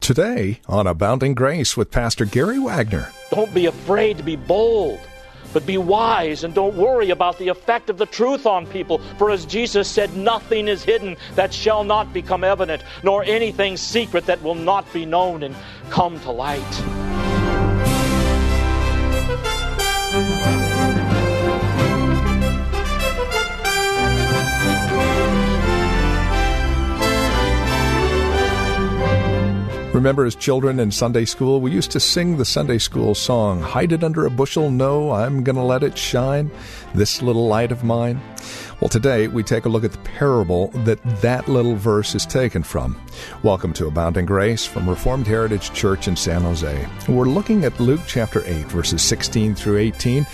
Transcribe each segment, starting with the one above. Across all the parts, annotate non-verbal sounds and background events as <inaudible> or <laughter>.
Today on Abounding Grace with Pastor Gary Wagner. Don't be afraid to be bold, but be wise and don't worry about the effect of the truth on people. For as Jesus said, nothing is hidden that shall not become evident, nor anything secret that will not be known and come to light. Remember, as children in Sunday school, we used to sing the Sunday school song, Hide it under a bushel, no, I'm gonna let it shine, this little light of mine. Well, today we take a look at the parable that that little verse is taken from. Welcome to Abounding Grace from Reformed Heritage Church in San Jose. We're looking at Luke chapter 8, verses 16 through 18,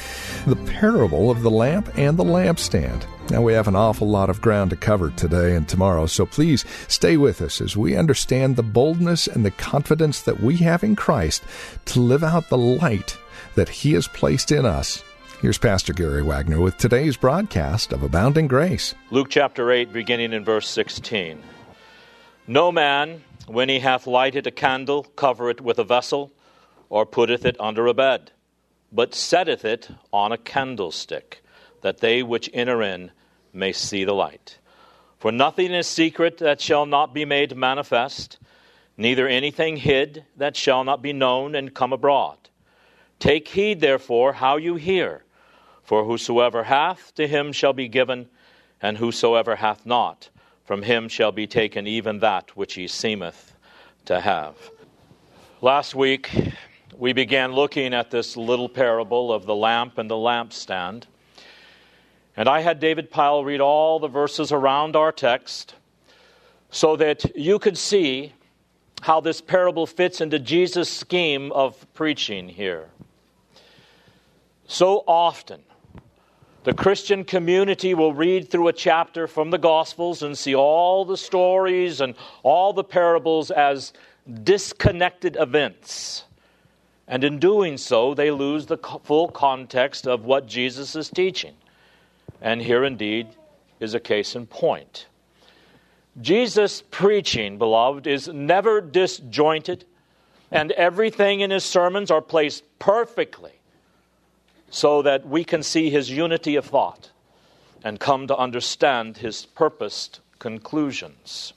the parable of the lamp and the lampstand. Now, we have an awful lot of ground to cover today and tomorrow, so please stay with us as we understand the boldness and the confidence that we have in Christ to live out the light that He has placed in us. Here's Pastor Gary Wagner with today's broadcast of Abounding Grace. Luke chapter 8, beginning in verse 16. No man, when he hath lighted a candle, covereth it with a vessel, or putteth it under a bed, but setteth it on a candlestick that they which enter in may see the light. For nothing is secret that shall not be made manifest, neither anything hid that shall not be known and come abroad. Take heed, therefore, how you hear. For whosoever hath, to him shall be given, and whosoever hath not, from him shall be taken even that which he seemeth to have. Last week, we began looking at this little parable of the lamp and the lampstand. And I had David Pyle read all the verses around our text so that you could see how this parable fits into Jesus' scheme of preaching here. So often, the Christian community will read through a chapter from the Gospels and see all the stories and all the parables as disconnected events. And in doing so, they lose the full context of what Jesus is teaching. And here indeed is a case in point. Jesus' preaching, beloved, is never disjointed, and everything in his sermons are placed perfectly so that we can see his unity of thought and come to understand his purposed conclusions.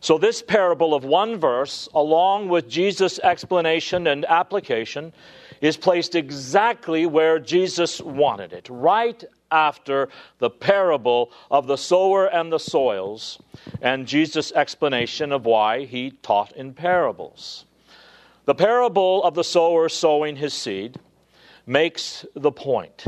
So, this parable of one verse, along with Jesus' explanation and application, is placed exactly where Jesus wanted it, right after the parable of the sower and the soils and Jesus' explanation of why he taught in parables. The parable of the sower sowing his seed makes the point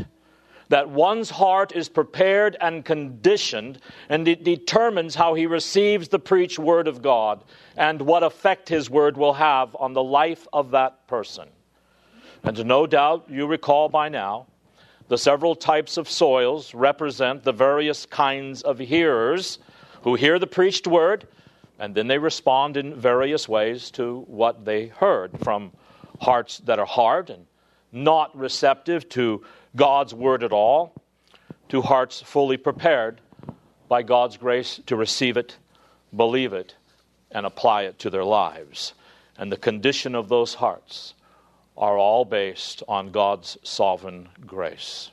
that one's heart is prepared and conditioned, and it determines how he receives the preached word of God and what effect his word will have on the life of that person. And no doubt you recall by now the several types of soils represent the various kinds of hearers who hear the preached word and then they respond in various ways to what they heard from hearts that are hard and not receptive to God's word at all, to hearts fully prepared by God's grace to receive it, believe it, and apply it to their lives. And the condition of those hearts are all based on God's sovereign grace.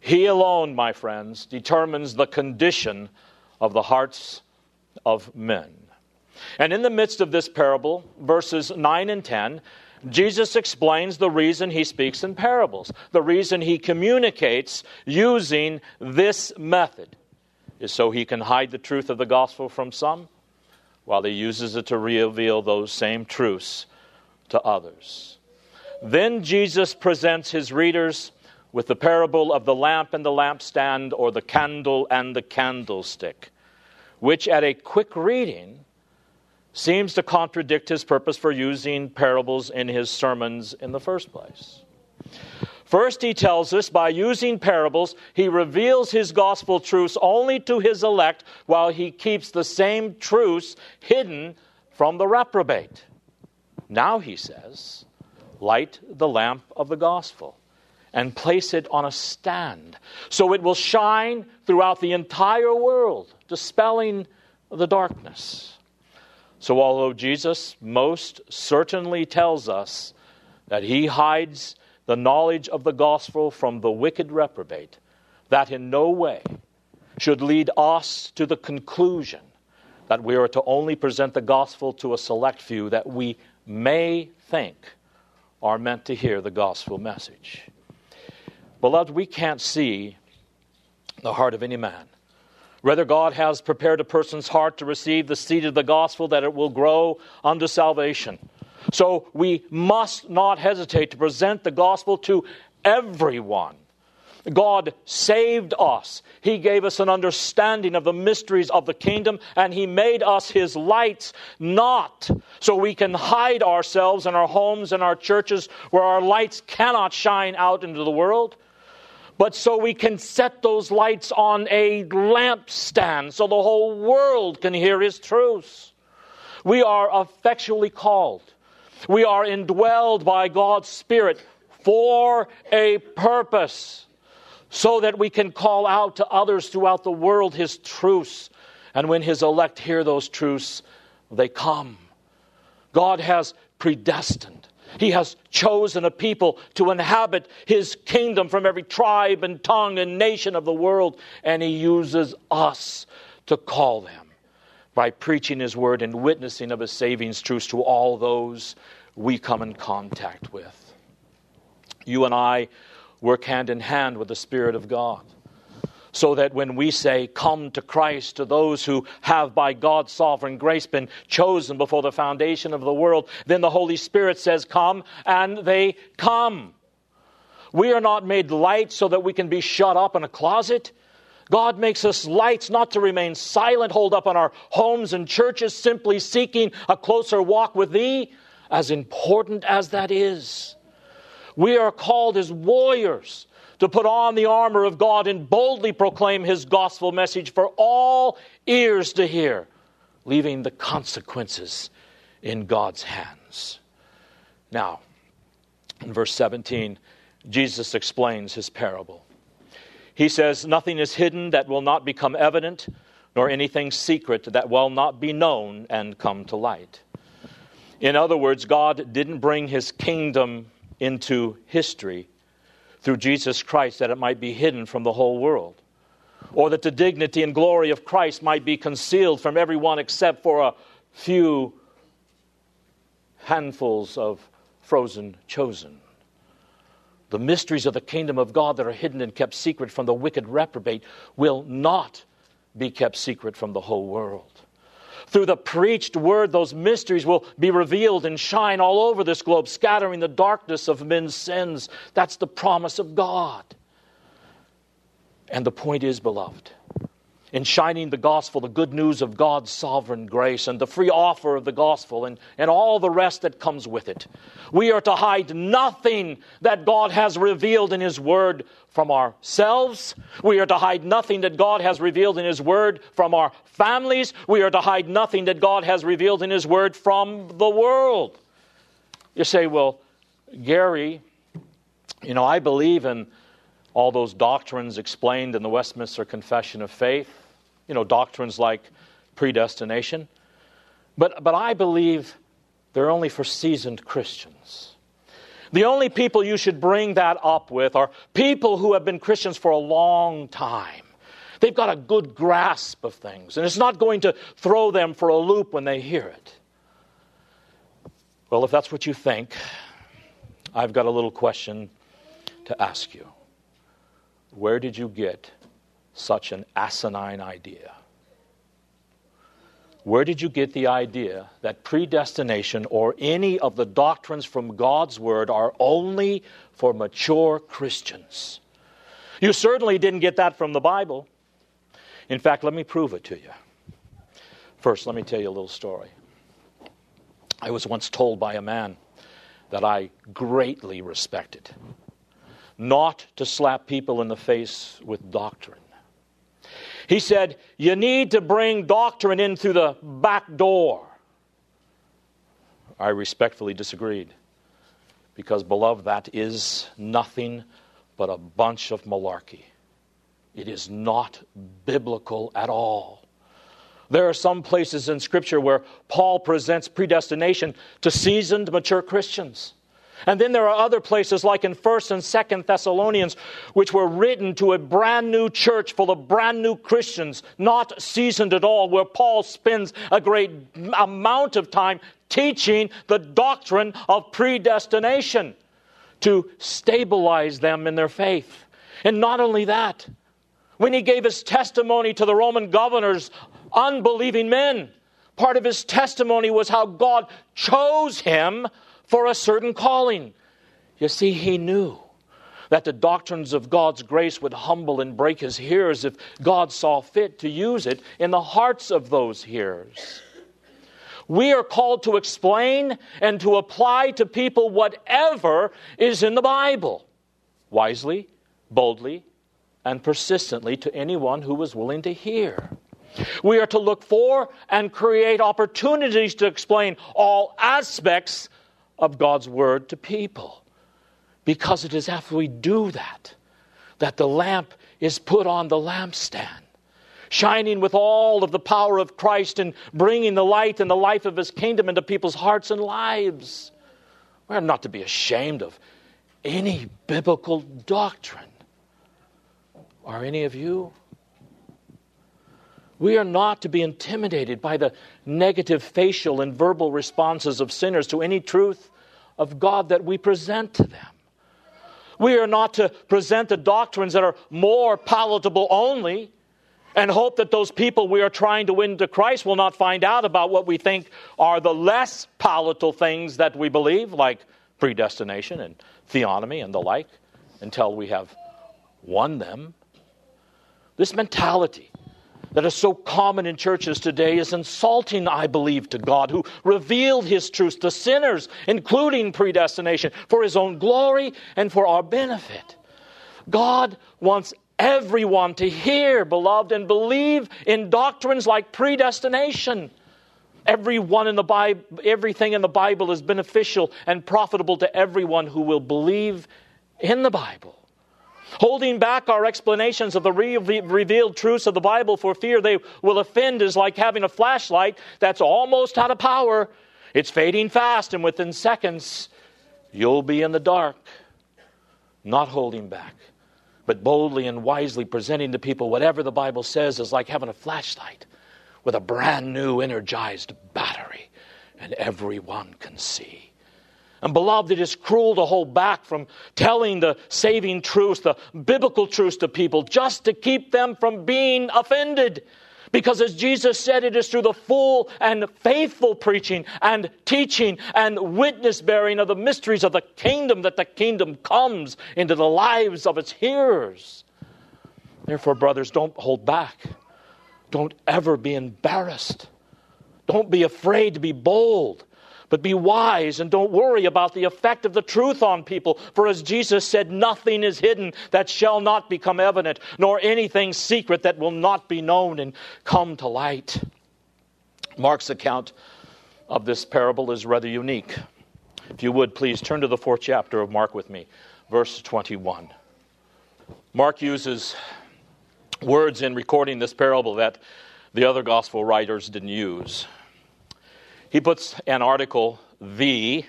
He alone, my friends, determines the condition of the hearts of men. And in the midst of this parable, verses 9 and 10, Jesus explains the reason he speaks in parables. The reason he communicates using this method is so he can hide the truth of the gospel from some, while he uses it to reveal those same truths to others. Then Jesus presents his readers with the parable of the lamp and the lampstand, or the candle and the candlestick, which at a quick reading seems to contradict his purpose for using parables in his sermons in the first place. First, he tells us by using parables, he reveals his gospel truths only to his elect while he keeps the same truths hidden from the reprobate. Now, he says, light the lamp of the gospel and place it on a stand so it will shine throughout the entire world, dispelling the darkness. So, although Jesus most certainly tells us that he hides the knowledge of the gospel from the wicked reprobate, that in no way should lead us to the conclusion that we are to only present the gospel to a select few that we may think are meant to hear the gospel message. Beloved, we can't see the heart of any man. Rather, God has prepared a person's heart to receive the seed of the gospel that it will grow unto salvation. So we must not hesitate to present the gospel to everyone. God saved us. He gave us an understanding of the mysteries of the kingdom, and He made us His lights, not so we can hide ourselves in our homes and our churches where our lights cannot shine out into the world but so we can set those lights on a lampstand so the whole world can hear His truths. We are effectually called. We are indwelled by God's Spirit for a purpose so that we can call out to others throughout the world His truths. And when His elect hear those truths, they come. God has predestined he has chosen a people to inhabit his kingdom from every tribe and tongue and nation of the world, and he uses us to call them by preaching his word and witnessing of his saving truths to all those we come in contact with. You and I work hand in hand with the Spirit of God so that when we say, Come to Christ, to those who have by God's sovereign grace been chosen before the foundation of the world, then the Holy Spirit says, Come, and they come. We are not made light so that we can be shut up in a closet. God makes us lights not to remain silent, holed up in our homes and churches, simply seeking a closer walk with Thee, as important as that is. We are called as warriors to put on the armor of God and boldly proclaim his gospel message for all ears to hear, leaving the consequences in God's hands. Now, in verse 17, Jesus explains his parable. He says, Nothing is hidden that will not become evident, nor anything secret that will not be known and come to light. In other words, God didn't bring his kingdom into history through Jesus Christ that it might be hidden from the whole world, or that the dignity and glory of Christ might be concealed from everyone except for a few handfuls of frozen chosen. The mysteries of the kingdom of God that are hidden and kept secret from the wicked reprobate will not be kept secret from the whole world. Through the preached word, those mysteries will be revealed and shine all over this globe, scattering the darkness of men's sins. That's the promise of God. And the point is, beloved, in shining the gospel, the good news of God's sovereign grace, and the free offer of the gospel, and, and all the rest that comes with it. We are to hide nothing that God has revealed in His Word from ourselves. We are to hide nothing that God has revealed in His Word from our families. We are to hide nothing that God has revealed in His Word from the world. You say, well, Gary, you know, I believe in all those doctrines explained in the Westminster Confession of Faith, you know, doctrines like predestination. But, but I believe they're only for seasoned Christians. The only people you should bring that up with are people who have been Christians for a long time. They've got a good grasp of things, and it's not going to throw them for a loop when they hear it. Well, if that's what you think, I've got a little question to ask you. Where did you get such an asinine idea? Where did you get the idea that predestination or any of the doctrines from God's Word are only for mature Christians? You certainly didn't get that from the Bible. In fact, let me prove it to you. First, let me tell you a little story. I was once told by a man that I greatly respected not to slap people in the face with doctrine. He said, You need to bring doctrine in through the back door. I respectfully disagreed because, beloved, that is nothing but a bunch of malarkey. It is not biblical at all. There are some places in Scripture where Paul presents predestination to seasoned, mature Christians. And then there are other places like in 1st and 2nd Thessalonians, which were written to a brand new church full of brand new Christians, not seasoned at all, where Paul spends a great amount of time teaching the doctrine of predestination to stabilize them in their faith. And not only that, when he gave his testimony to the Roman governors, unbelieving men, part of his testimony was how God chose him for a certain calling. You see, he knew that the doctrines of God's grace would humble and break his hearers if God saw fit to use it in the hearts of those hearers. We are called to explain and to apply to people whatever is in the Bible, wisely, boldly, and persistently to anyone who is willing to hear. We are to look for and create opportunities to explain all aspects of God's Word to people. Because it is after we do that that the lamp is put on the lampstand, shining with all of the power of Christ and bringing the light and the life of His kingdom into people's hearts and lives. We're not to be ashamed of any biblical doctrine. Are any of you? We are not to be intimidated by the negative facial and verbal responses of sinners to any truth of God that we present to them. We are not to present the doctrines that are more palatable only and hope that those people we are trying to win to Christ will not find out about what we think are the less palatable things that we believe, like predestination and theonomy and the like, until we have won them. This mentality that is so common in churches today is insulting, I believe, to God, who revealed his truths to sinners, including predestination, for his own glory and for our benefit. God wants everyone to hear, beloved, and believe in doctrines like predestination. Everyone in the Bible, everything in the Bible is beneficial and profitable to everyone who will believe in the Bible holding back our explanations of the re- revealed truths of the Bible for fear they will offend is like having a flashlight that's almost out of power. It's fading fast, and within seconds, you'll be in the dark. Not holding back, but boldly and wisely presenting to people whatever the Bible says is like having a flashlight with a brand new energized battery, and everyone can see. And beloved, it is cruel to hold back from telling the saving truth, the biblical truth to people, just to keep them from being offended. Because as Jesus said, it is through the full and faithful preaching and teaching and witness bearing of the mysteries of the kingdom that the kingdom comes into the lives of its hearers. Therefore, brothers, don't hold back. Don't ever be embarrassed. Don't be afraid to be bold. But be wise and don't worry about the effect of the truth on people. For as Jesus said, nothing is hidden that shall not become evident, nor anything secret that will not be known and come to light. Mark's account of this parable is rather unique. If you would, please turn to the fourth chapter of Mark with me, verse 21. Mark uses words in recording this parable that the other gospel writers didn't use. He puts an article, the,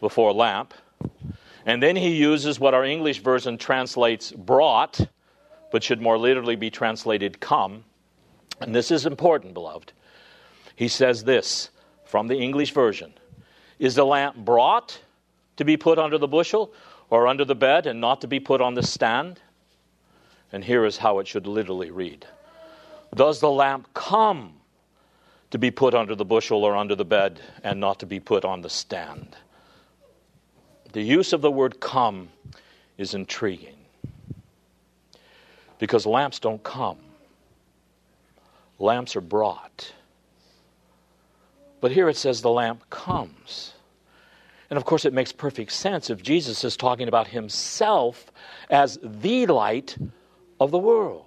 before lamp, and then he uses what our English version translates brought, but should more literally be translated come. And this is important, beloved. He says this from the English version Is the lamp brought to be put under the bushel or under the bed and not to be put on the stand? And here is how it should literally read Does the lamp come to be put under the bushel or under the bed and not to be put on the stand. The use of the word come is intriguing because lamps don't come, lamps are brought. But here it says the lamp comes. And of course, it makes perfect sense if Jesus is talking about himself as the light of the world.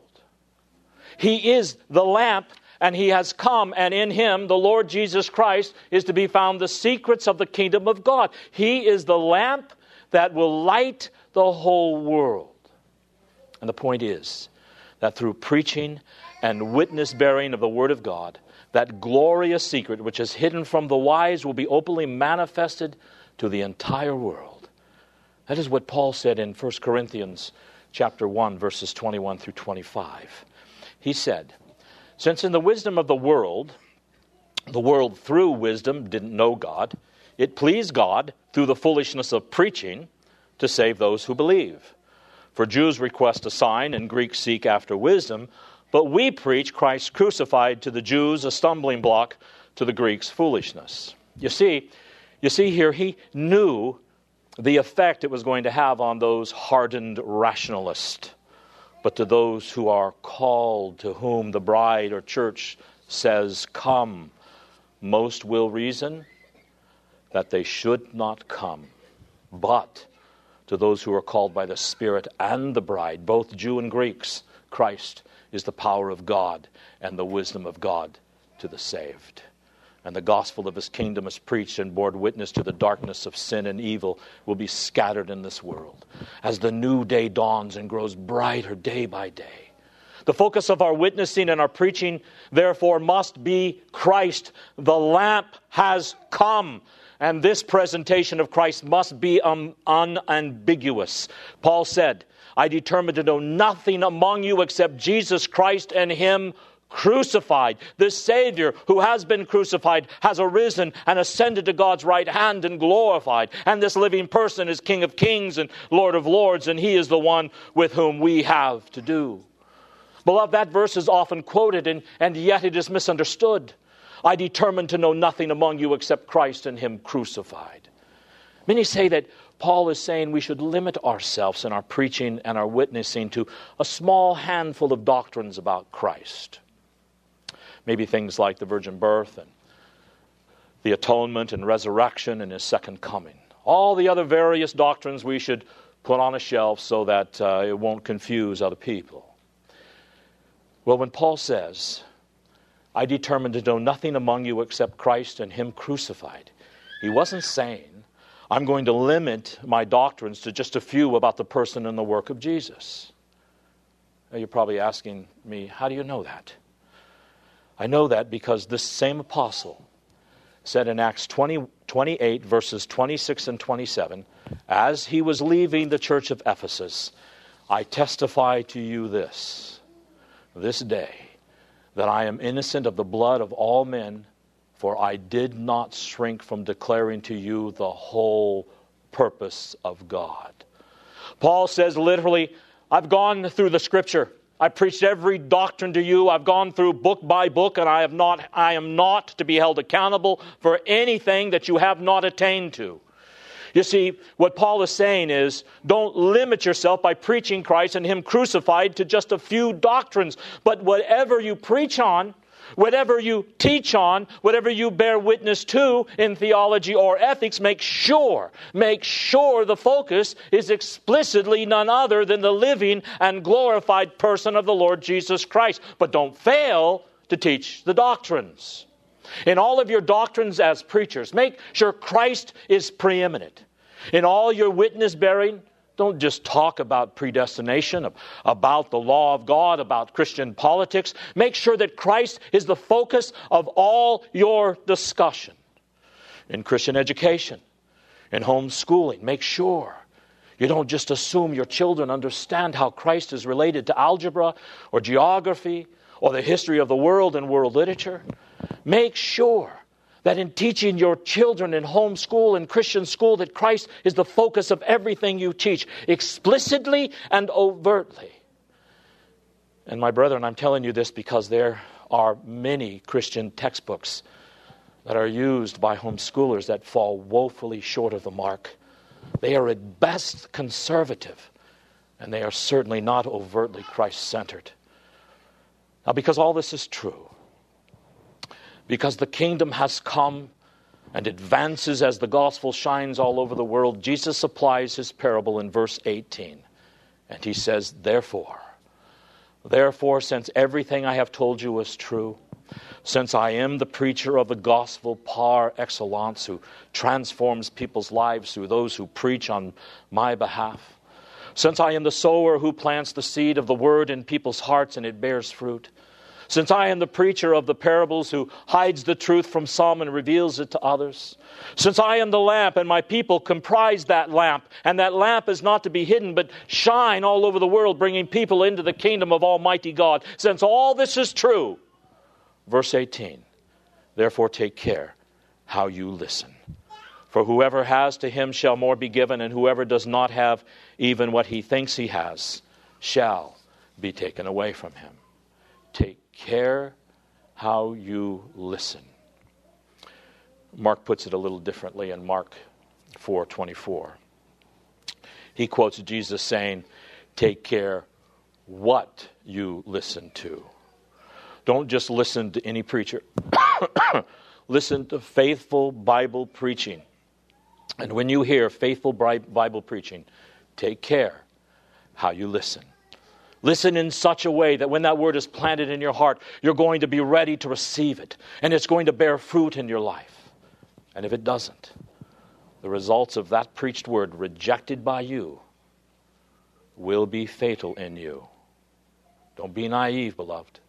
He is the lamp, and he has come, and in him, the Lord Jesus Christ, is to be found the secrets of the kingdom of God. He is the lamp that will light the whole world. And the point is that through preaching and witness bearing of the Word of God, that glorious secret which is hidden from the wise will be openly manifested to the entire world. That is what Paul said in 1 Corinthians chapter 1 verses 21 through 25. He said, "Since in the wisdom of the world the world through wisdom didn't know God, it pleased God through the foolishness of preaching to save those who believe. For Jews request a sign and Greeks seek after wisdom, but we preach Christ crucified to the Jews a stumbling block, to the Greeks foolishness." You see, you see here, he knew the effect it was going to have on those hardened rationalists. But to those who are called, to whom the bride or church says, Come, most will reason that they should not come. But to those who are called by the Spirit and the bride, both Jew and Greeks, Christ is the power of God and the wisdom of God to the saved and the gospel of his kingdom is preached and bore witness to the darkness of sin and evil will be scattered in this world as the new day dawns and grows brighter day by day. The focus of our witnessing and our preaching, therefore, must be Christ. The lamp has come. And this presentation of Christ must be um, unambiguous. Paul said, I determined to know nothing among you except Jesus Christ and Him crucified. This Savior who has been crucified has arisen and ascended to God's right hand and glorified. And this living person is King of kings and Lord of lords, and He is the one with whom we have to do. Beloved, that verse is often quoted, and, and yet it is misunderstood. I determined to know nothing among you except Christ and Him crucified. Many say that Paul is saying we should limit ourselves in our preaching and our witnessing to a small handful of doctrines about Christ. Maybe things like the virgin birth and the atonement and resurrection and his second coming. All the other various doctrines we should put on a shelf so that uh, it won't confuse other people. Well, when Paul says, I determined to know nothing among you except Christ and Him crucified, he wasn't saying, I'm going to limit my doctrines to just a few about the person and the work of Jesus. Now, you're probably asking me, how do you know that? I know that because this same apostle said in Acts 20, 28, verses 26 and 27, as he was leaving the church of Ephesus, I testify to you this, this day, that I am innocent of the blood of all men, for I did not shrink from declaring to you the whole purpose of God. Paul says literally, I've gone through the scripture. I preached every doctrine to you. I've gone through book by book, and I, have not, I am not to be held accountable for anything that you have not attained to. You see, what Paul is saying is don't limit yourself by preaching Christ and Him crucified to just a few doctrines, but whatever you preach on, Whatever you teach on, whatever you bear witness to in theology or ethics, make sure, make sure the focus is explicitly none other than the living and glorified person of the Lord Jesus Christ. But don't fail to teach the doctrines. In all of your doctrines as preachers, make sure Christ is preeminent. In all your witness bearing, don't just talk about predestination, about the law of God, about Christian politics. Make sure that Christ is the focus of all your discussion. In Christian education, in homeschooling, make sure you don't just assume your children understand how Christ is related to algebra or geography or the history of the world and world literature. Make sure that in teaching your children in homeschool and Christian school that Christ is the focus of everything you teach, explicitly and overtly. And my brethren, I'm telling you this because there are many Christian textbooks that are used by homeschoolers that fall woefully short of the mark. They are at best conservative, and they are certainly not overtly Christ centered. Now, because all this is true, because the kingdom has come and advances as the gospel shines all over the world, Jesus applies his parable in verse 18. And he says, Therefore, therefore, since everything I have told you is true, since I am the preacher of the gospel par excellence, who transforms people's lives through those who preach on my behalf, since I am the sower who plants the seed of the word in people's hearts and it bears fruit, since I am the preacher of the parables who hides the truth from some and reveals it to others, since I am the lamp and my people comprise that lamp, and that lamp is not to be hidden but shine all over the world, bringing people into the kingdom of Almighty God, since all this is true, Verse 18 Therefore take care how you listen. For whoever has to him shall more be given, and whoever does not have even what he thinks he has shall be taken away from him. Take care how you listen. Mark puts it a little differently in Mark 4:24. He quotes Jesus saying, "Take care what you listen to." Don't just listen to any preacher. <coughs> listen to faithful Bible preaching. And when you hear faithful Bible preaching, take care how you listen. Listen in such a way that when that word is planted in your heart, you're going to be ready to receive it, and it's going to bear fruit in your life. And if it doesn't, the results of that preached word rejected by you will be fatal in you. Don't be naive, beloved.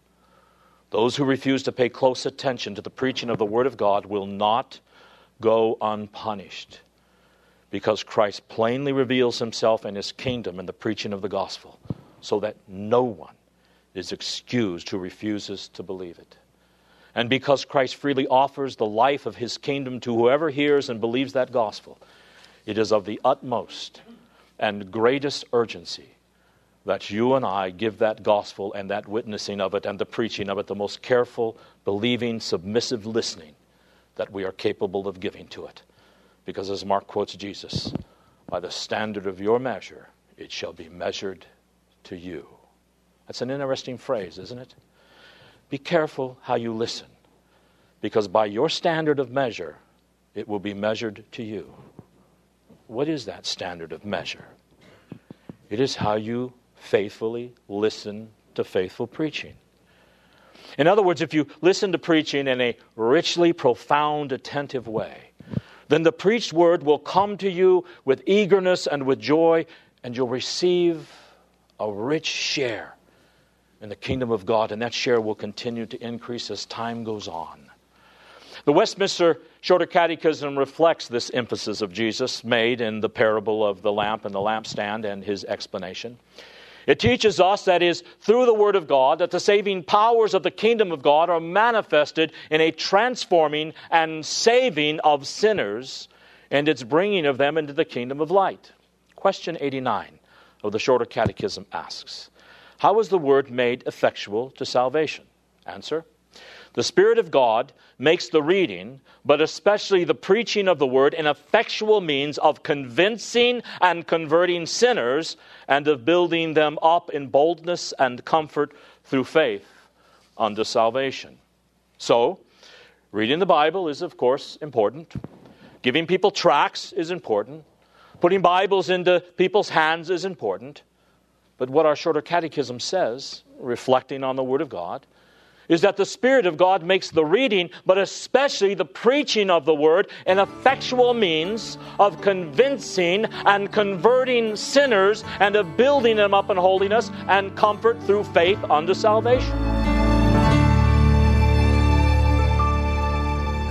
Those who refuse to pay close attention to the preaching of the Word of God will not go unpunished because Christ plainly reveals himself and his kingdom in the preaching of the gospel so that no one is excused who refuses to believe it. And because Christ freely offers the life of his kingdom to whoever hears and believes that gospel, it is of the utmost and greatest urgency that you and I give that gospel and that witnessing of it and the preaching of it the most careful, believing, submissive listening that we are capable of giving to it. Because as Mark quotes Jesus, by the standard of your measure, it shall be measured to you. That's an interesting phrase, isn't it? Be careful how you listen, because by your standard of measure, it will be measured to you. What is that standard of measure? It is how you faithfully listen to faithful preaching. In other words, if you listen to preaching in a richly profound, attentive way, then the preached word will come to you with eagerness and with joy, and you'll receive a rich share in the kingdom of God, and that share will continue to increase as time goes on. The Westminster Shorter Catechism reflects this emphasis of Jesus made in the parable of the lamp and the lampstand and his explanation. It teaches us, that is, through the Word of God, that the saving powers of the kingdom of God are manifested in a transforming and saving of sinners and its bringing of them into the kingdom of light. Question 89 of the Shorter Catechism asks How is the Word made effectual to salvation? Answer the Spirit of God makes the reading, but especially the preaching of the word, an effectual means of convincing and converting sinners and of building them up in boldness and comfort through faith unto salvation. So, reading the Bible is, of course, important. Giving people tracts is important. Putting Bibles into people's hands is important. But what our shorter catechism says, reflecting on the Word of God, is that the Spirit of God makes the reading, but especially the preaching of the Word, an effectual means of convincing and converting sinners and of building them up in holiness and comfort through faith unto salvation.